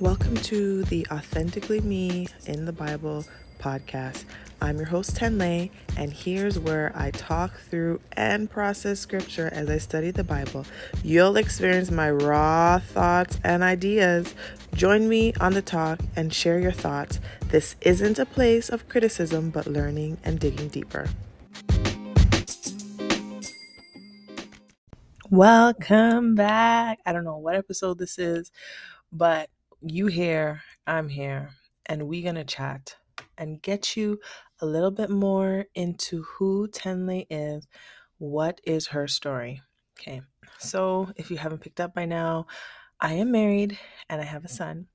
Welcome to the Authentically Me in the Bible podcast. I'm your host, Tenley, and here's where I talk through and process scripture as I study the Bible. You'll experience my raw thoughts and ideas. Join me on the talk and share your thoughts. This isn't a place of criticism, but learning and digging deeper. Welcome back. I don't know what episode this is, but you here, I'm here, and we're going to chat and get you a little bit more into who Tenley is, what is her story. Okay, so if you haven't picked up by now, I am married and I have a son.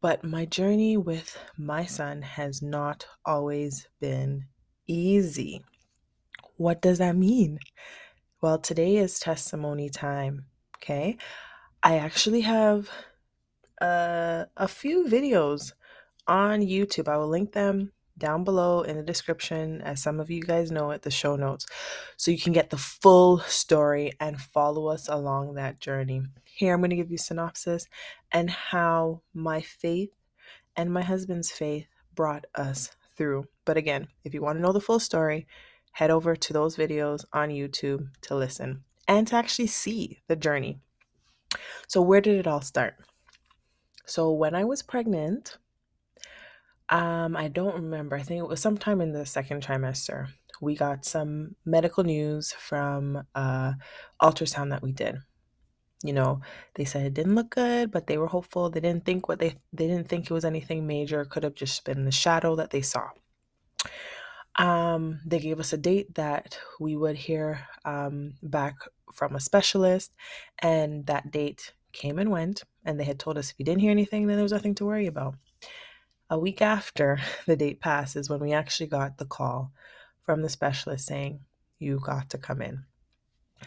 But my journey with my son has not always been easy. What does that mean? Well, today is testimony time. Okay. I actually have uh, a few videos on YouTube. I will link them down below in the description, as some of you guys know it, the show notes, so you can get the full story and follow us along that journey. Here, I'm going to give you synopsis and how my faith and my husband's faith brought us through. But again, if you want to know the full story, head over to those videos on YouTube to listen and to actually see the journey. So, where did it all start? So when I was pregnant, um, I don't remember. I think it was sometime in the second trimester. We got some medical news from uh, ultrasound that we did. You know, they said it didn't look good, but they were hopeful. They didn't think what they they didn't think it was anything major. Could have just been the shadow that they saw. Um, they gave us a date that we would hear um, back from a specialist, and that date came and went, and they had told us if you didn't hear anything, then there was nothing to worry about. A week after the date passed is when we actually got the call from the specialist saying, You got to come in.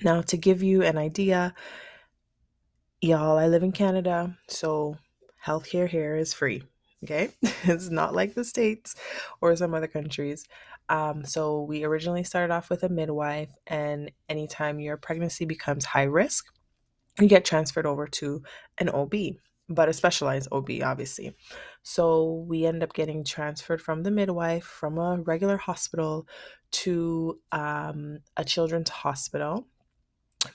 Now, to give you an idea, y'all, I live in Canada, so healthcare here is free. Okay, it's not like the States or some other countries. Um, so, we originally started off with a midwife, and anytime your pregnancy becomes high risk, you get transferred over to an OB, but a specialized OB, obviously. So we end up getting transferred from the midwife from a regular hospital to um, a children's hospital.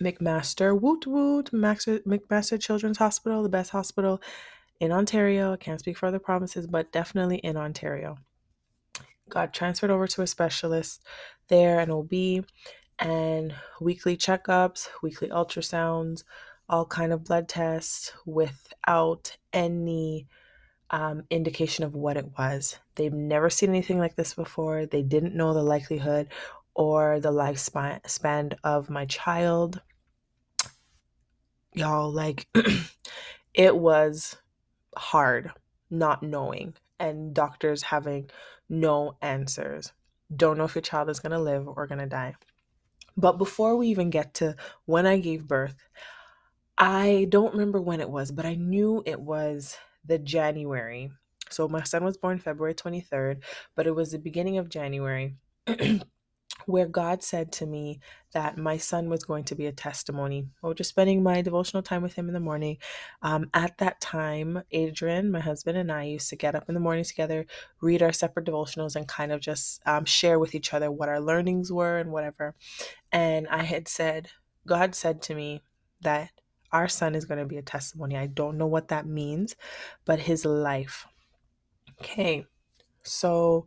McMaster, woot woot, Master, McMaster Children's Hospital, the best hospital in Ontario. I can't speak for other provinces, but definitely in Ontario. Got transferred over to a specialist there, an OB, and weekly checkups, weekly ultrasounds, all kind of blood tests without any um, indication of what it was. They've never seen anything like this before. They didn't know the likelihood or the lifespan span of my child. Y'all, like, it was hard not knowing and doctors having no answers. Don't know if your child is going to live or going to die. But before we even get to when I gave birth, I don't remember when it was, but I knew it was the January. So my son was born February 23rd, but it was the beginning of January where God said to me that my son was going to be a testimony. I was just spending my devotional time with him in the morning. Um, at that time, Adrian, my husband, and I used to get up in the morning together, read our separate devotionals, and kind of just um, share with each other what our learnings were and whatever. And I had said, God said to me that our son is going to be a testimony. I don't know what that means, but his life. Okay, so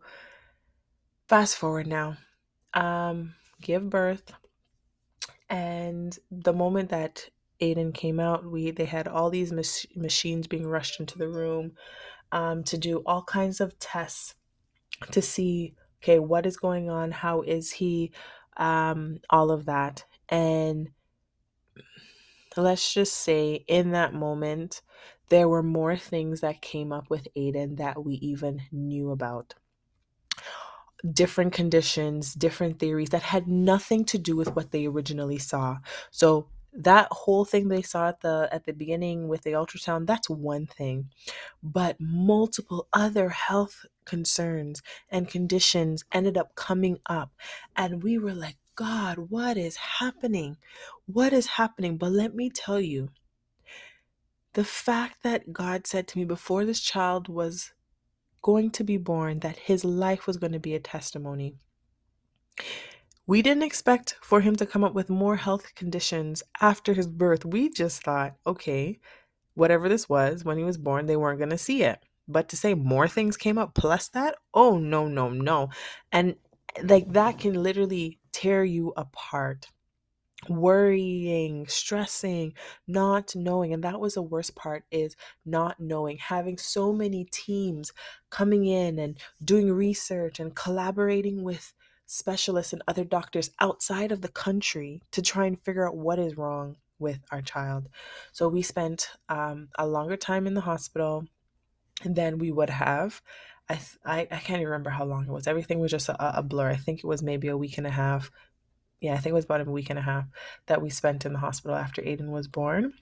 fast forward now. Um, give birth, and the moment that Adenn came out, we they had all these mach- machines being rushed into the room um, to do all kinds of tests to see, okay, what is going on? How is he? Um, all of that, and let's just say in that moment, there were more things that came up with Adenn that we even knew about. Different conditions, different theories that had nothing to do with what they originally saw. So that whole thing they saw at the at the beginning with the ultrasound that's one thing but multiple other health concerns and conditions ended up coming up and we were like God, what is happening? What is happening? But let me tell you, the fact that God said to me before this child was going to be born that his life was going to be a testimony. We didn't expect for him to come up with more health conditions after his birth. We just thought, okay, whatever this was when he was born, they weren't going to see it. But to say more things came up plus that, oh, no, no, no. And like that can literally tear you apart worrying, stressing, not knowing. And that was the worst part is not knowing, having so many teams coming in and doing research and collaborating with specialists and other doctors outside of the country to try and figure out what is wrong with our child. So we spent um, a longer time in the hospital than we would have. I, I, can't even remember how long it was. Everything was just a, a blur. I think it was maybe a week and a half, yeah, I think it was about a week and a half that we spent in the hospital after Adenn was born.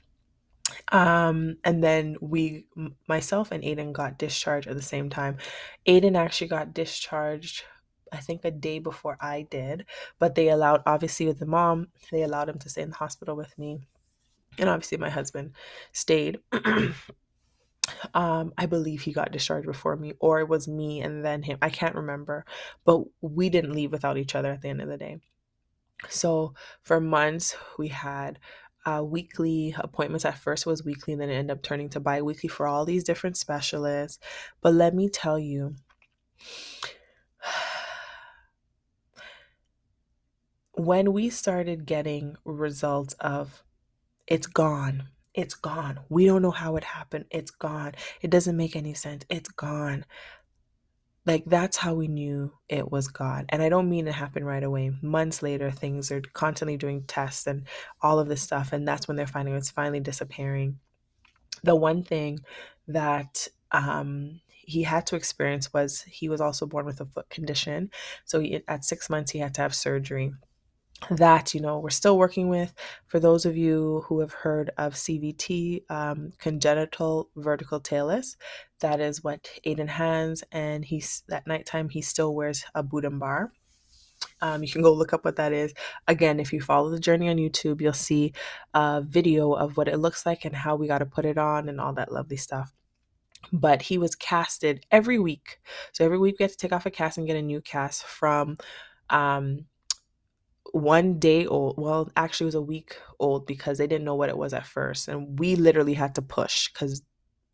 Um, and then we, myself and Adenn, got discharged at the same time. Adenn actually got discharged, I think, a day before I did, but they allowed, obviously, with the mom, they allowed him to stay in the hospital with me. And obviously, my husband stayed. um, I believe he got discharged before me, or it was me and then him. I can't remember, but we didn't leave without each other at the end of the day. So for months, we had uh, weekly appointments. At first, was weekly, and then it ended up turning to bi-weekly for all these different specialists. But let me tell you, when we started getting results of it's gone, it's gone. We don't know how it happened. It's gone. It doesn't make any sense. It's gone like that's how we knew it was God. And I don't mean it happened right away. Months later, things are constantly doing tests and all of this stuff. And that's when they're finding it's finally disappearing. The one thing that um, he had to experience was he was also born with a foot condition. So he, at six months, he had to have surgery that you know we're still working with for those of you who have heard of cvt um, congenital vertical talus that is what Adenn has and he's at nighttime he still wears a boot bar um, you can go look up what that is again if you follow the journey on youtube you'll see a video of what it looks like and how we got to put it on and all that lovely stuff but he was casted every week so every week we had to take off a cast and get a new cast from um, one day old. Well, actually, it was a week old because they didn't know what it was at first. And we literally had to push because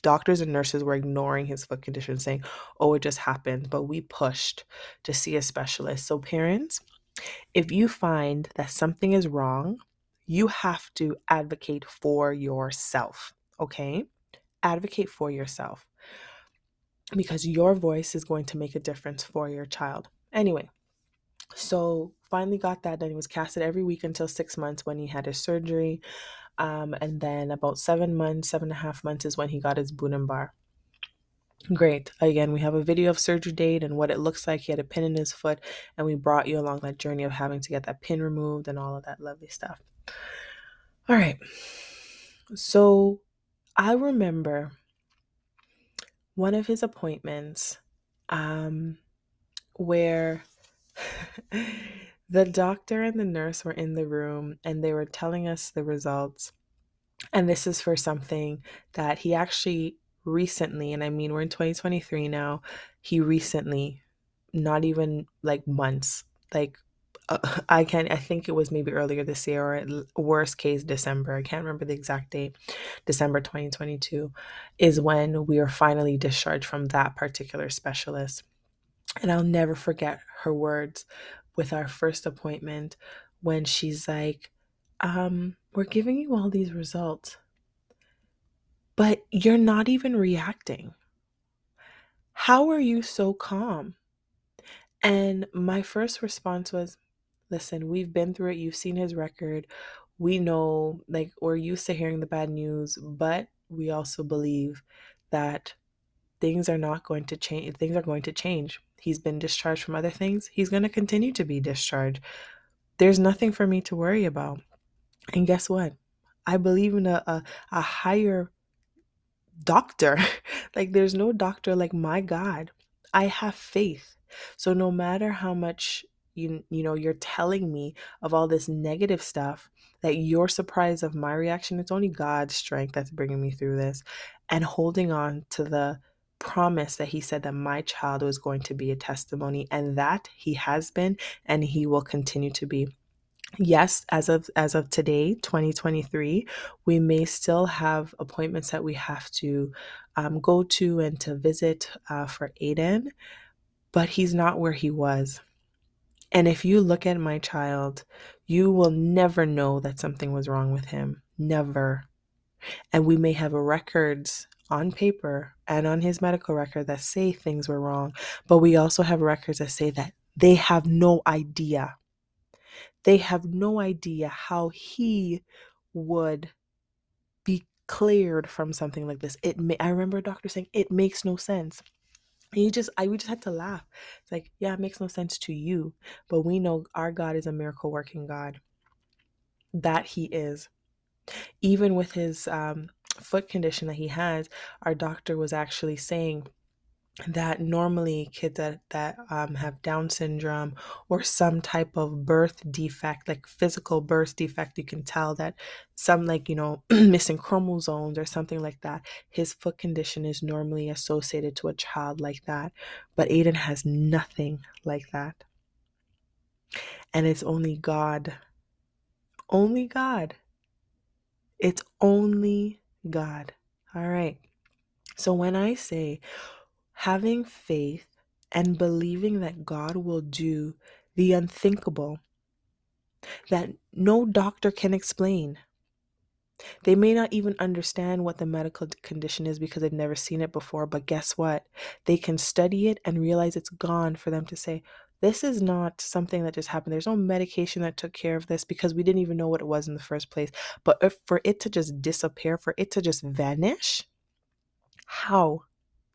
doctors and nurses were ignoring his foot condition, saying, oh, it just happened. But we pushed to see a specialist. So, parents, if you find that something is wrong, you have to advocate for yourself. Okay? Advocate for yourself because your voice is going to make a difference for your child. Anyway, so finally got that done. He was casted every week until six months when he had his surgery. Um, and then about seven months, seven and a half months is when he got his Bunin-Bar. Great. Again, we have a video of surgery date and what it looks like. He had a pin in his foot, and we brought you along that journey of having to get that pin removed and all of that lovely stuff. All right. So I remember one of his appointments um, where the doctor and the nurse were in the room and they were telling us the results. And this is for something that he actually recently, and I mean, we're in 2023 now, he recently, not even like months, like uh, I can't. I think it was maybe earlier this year or worst case December. I can't remember the exact date. December 2022 is when we were finally discharged from that particular specialist. And I'll never forget her words with our first appointment when she's like, um, We're giving you all these results, but you're not even reacting. How are you so calm? And my first response was, Listen, we've been through it. You've seen his record. We know, like, we're used to hearing the bad news, but we also believe that things are not going to change. Things are going to change. He's been discharged from other things. He's going to continue to be discharged. There's nothing for me to worry about. And guess what? I believe in a, a, a higher doctor. like, there's no doctor like my God. I have faith. So, no matter how much you you know you're telling me of all this negative stuff that you're surprised of my reaction it's only god's strength that's bringing me through this and holding on to the promise that he said that my child was going to be a testimony and that he has been and he will continue to be. Yes as of as of today 2023 we may still have appointments that we have to um, go to and to visit uh, for Adenn but he's not where he was. And if you look at my child you will never know that something was wrong with him. Never. And we may have records on paper and on his medical record that say things were wrong but we also have records that say that they have no idea they have no idea how he would be cleared from something like this. It may, I remember a doctor saying it makes no sense. And you just I we just had to laugh. It's like, yeah, it makes no sense to you, but we know our God is a miracle working God. That he is. Even with his um, foot condition that he has, our doctor was actually saying that normally kids that that um, have Down syndrome or some type of birth defect, like physical birth defect, you can tell that some like you know missing chromosomes or something like that. His foot condition is normally associated to a child like that, but Adenn has nothing like that, and it's only God, only God. It's only God. All right. So when I say having faith and believing that God will do the unthinkable that no doctor can explain. They may not even understand what the medical condition is because they've never seen it before, but guess what? They can study it and realize it's gone for them to say, this is not something that just happened. There's no medication that took care of this because we didn't even know what it was in the first place. But if, for it to just disappear, for it to just vanish, how?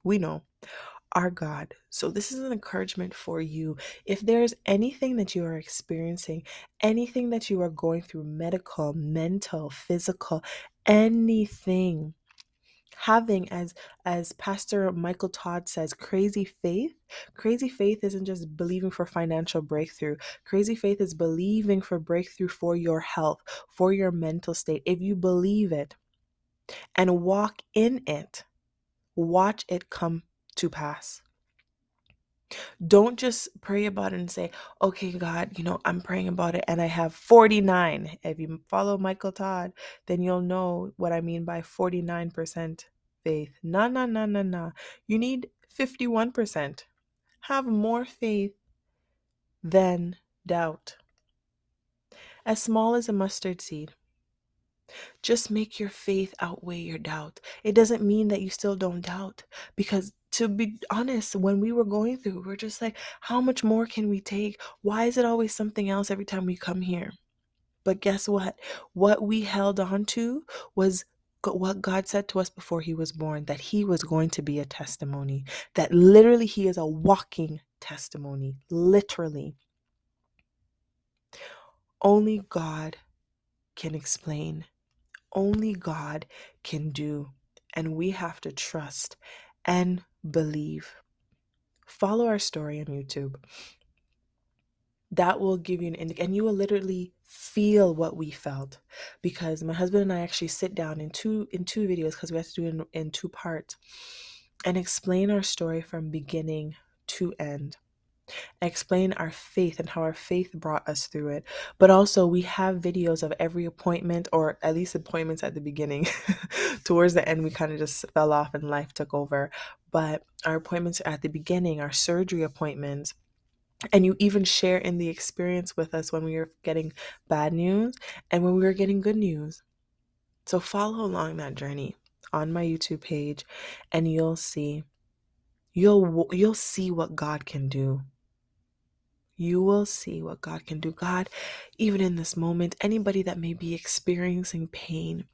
We know our God. So, this is an encouragement for you. If there's anything that you are experiencing, anything that you are going through medical, mental, physical, anything, having as as pastor michael todd says crazy faith crazy faith isn't just believing for financial breakthrough crazy faith is believing for breakthrough for your health for your mental state if you believe it and walk in it watch it come to pass. Don't just pray about it and say, okay, God, you know, I'm praying about it and I have 49. If you follow Michael Todd, then you'll know what I mean by 49% faith. No, no, no, no, no. You need 51%. Have more faith than doubt. As small as a mustard seed. Just make your faith outweigh your doubt. It doesn't mean that you still don't doubt because to be honest, when we were going through, we're just like, how much more can we take? Why is it always something else every time we come here? But guess what? What we held on to was what God said to us before He was born that He was going to be a testimony, that literally He is a walking testimony, literally. Only God can explain, only God can do. And we have to trust and believe. Follow our story on YouTube. That will give you an indication, and you will literally feel what we felt because my husband and I actually sit down in two in two videos because we have to do it in, in two parts and explain our story from beginning to end explain our faith and how our faith brought us through it. But also, we have videos of every appointment, or at least appointments at the beginning. Towards the end, we kind of just fell off and life took over. But our appointments at the beginning, our surgery appointments, and you even share in the experience with us when we were getting bad news and when we were getting good news. So follow along that journey on my YouTube page and you'll see you'll you'll see what God can do you will see what God can do. God, even in this moment, anybody that may be experiencing pain,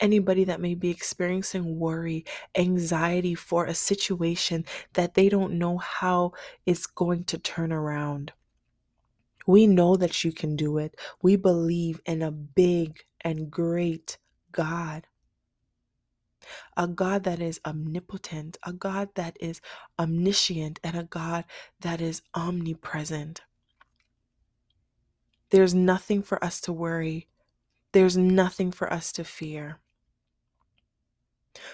anybody that may be experiencing worry, anxiety for a situation that they don't know how it's going to turn around. We know that you can do it. We believe in a big and great God a God that is omnipotent, a God that is omniscient, and a God that is omnipresent. There's nothing for us to worry, there's nothing for us to fear.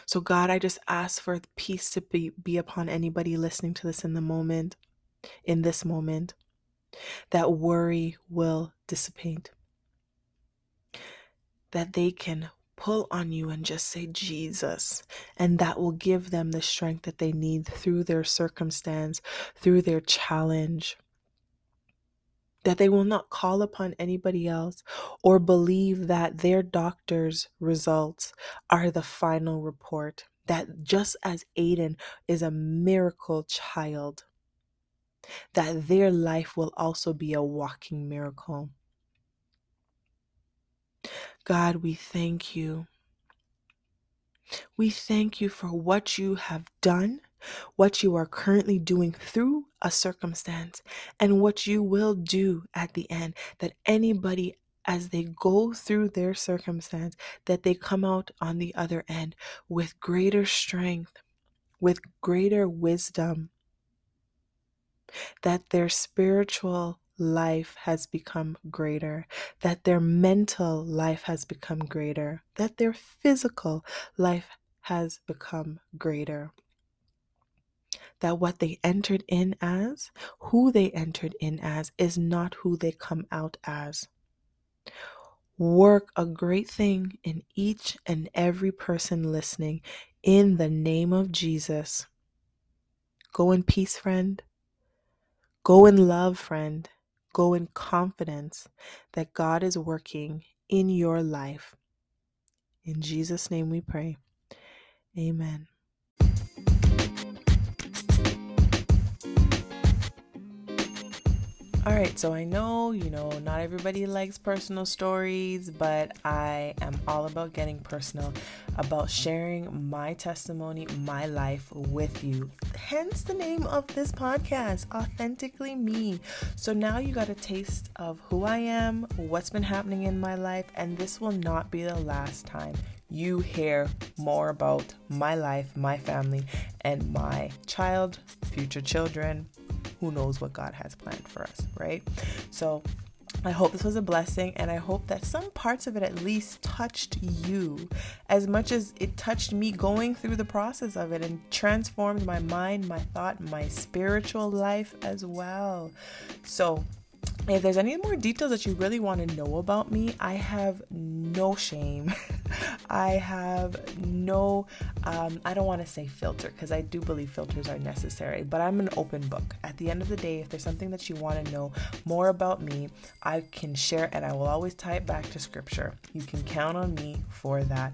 So, God, I just ask for peace to be, be upon anybody listening to this in the moment, in this moment, that worry will dissipate, that they can pull on you and just say, Jesus. And that will give them the strength that they need through their circumstance, through their challenge. That they will not call upon anybody else or believe that their doctor's results are the final report. That just as Adenn is a miracle child, that their life will also be a walking miracle. God, we thank you. We thank you for what you have done, what you are currently doing through a circumstance, and what you will do at the end. That anybody, as they go through their circumstance, that they come out on the other end with greater strength, with greater wisdom, that their spiritual life has become greater, that their mental life has become greater, that their physical life has become greater. That what they entered in as, who they entered in as, is not who they come out as. Work a great thing in each and every person listening in the name of Jesus. Go in peace, friend. Go in love, friend. Go in confidence that God is working in your life. In Jesus' name we pray. Amen. All right, so I know, you know, not everybody likes personal stories, but I am all about getting personal, about sharing my testimony, my life with you. Hence the name of this podcast, Authentically Me. So now you got a taste of who I am, what's been happening in my life, and this will not be the last time you hear more about my life, my family, and my child, future children, who knows what God has planned for us, right? So I hope this was a blessing, and I hope that some parts of it at least touched you as much as it touched me going through the process of it and transformed my mind, my thought, my spiritual life as well. So, if there's any more details that you really want to know about me, I have no shame. I have no, um, I don't want to say filter because I do believe filters are necessary, but I'm an open book. At the end of the day, if there's something that you want to know more about me, I can share and I will always tie it back to scripture. You can count on me for that.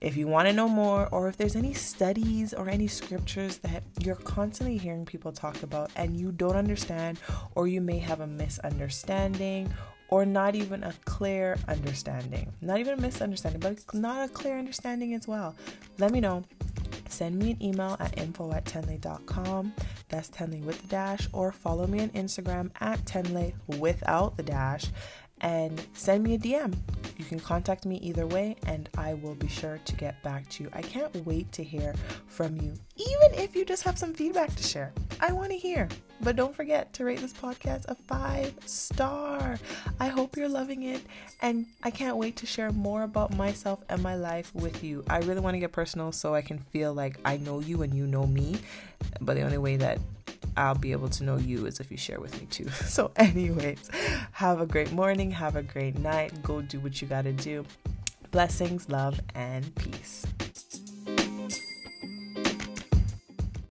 If you want to know more, or if there's any studies or any scriptures that you're constantly hearing people talk about and you don't understand, or you may have a misunderstanding, or not even a clear understanding, not even a misunderstanding, but not a clear understanding as well, let me know. Send me an email at info at tenn-lai.com. That's tennlai with the dash, or follow me on Instagram at tenley without the dash and send me a DM. You can contact me either way, and I will be sure to get back to you. I can't wait to hear from you, even if you just have some feedback to share. I want to hear. But don't forget to rate this podcast a five star. I hope you're loving it, and I can't wait to share more about myself and my life with you. I really want to get personal so I can feel like I know you and you know me. But the only way that I'll be able to know you is if you share with me too. So, anyways, have a great morning, have a great night. Go do what you got to do. Blessings, love, and peace.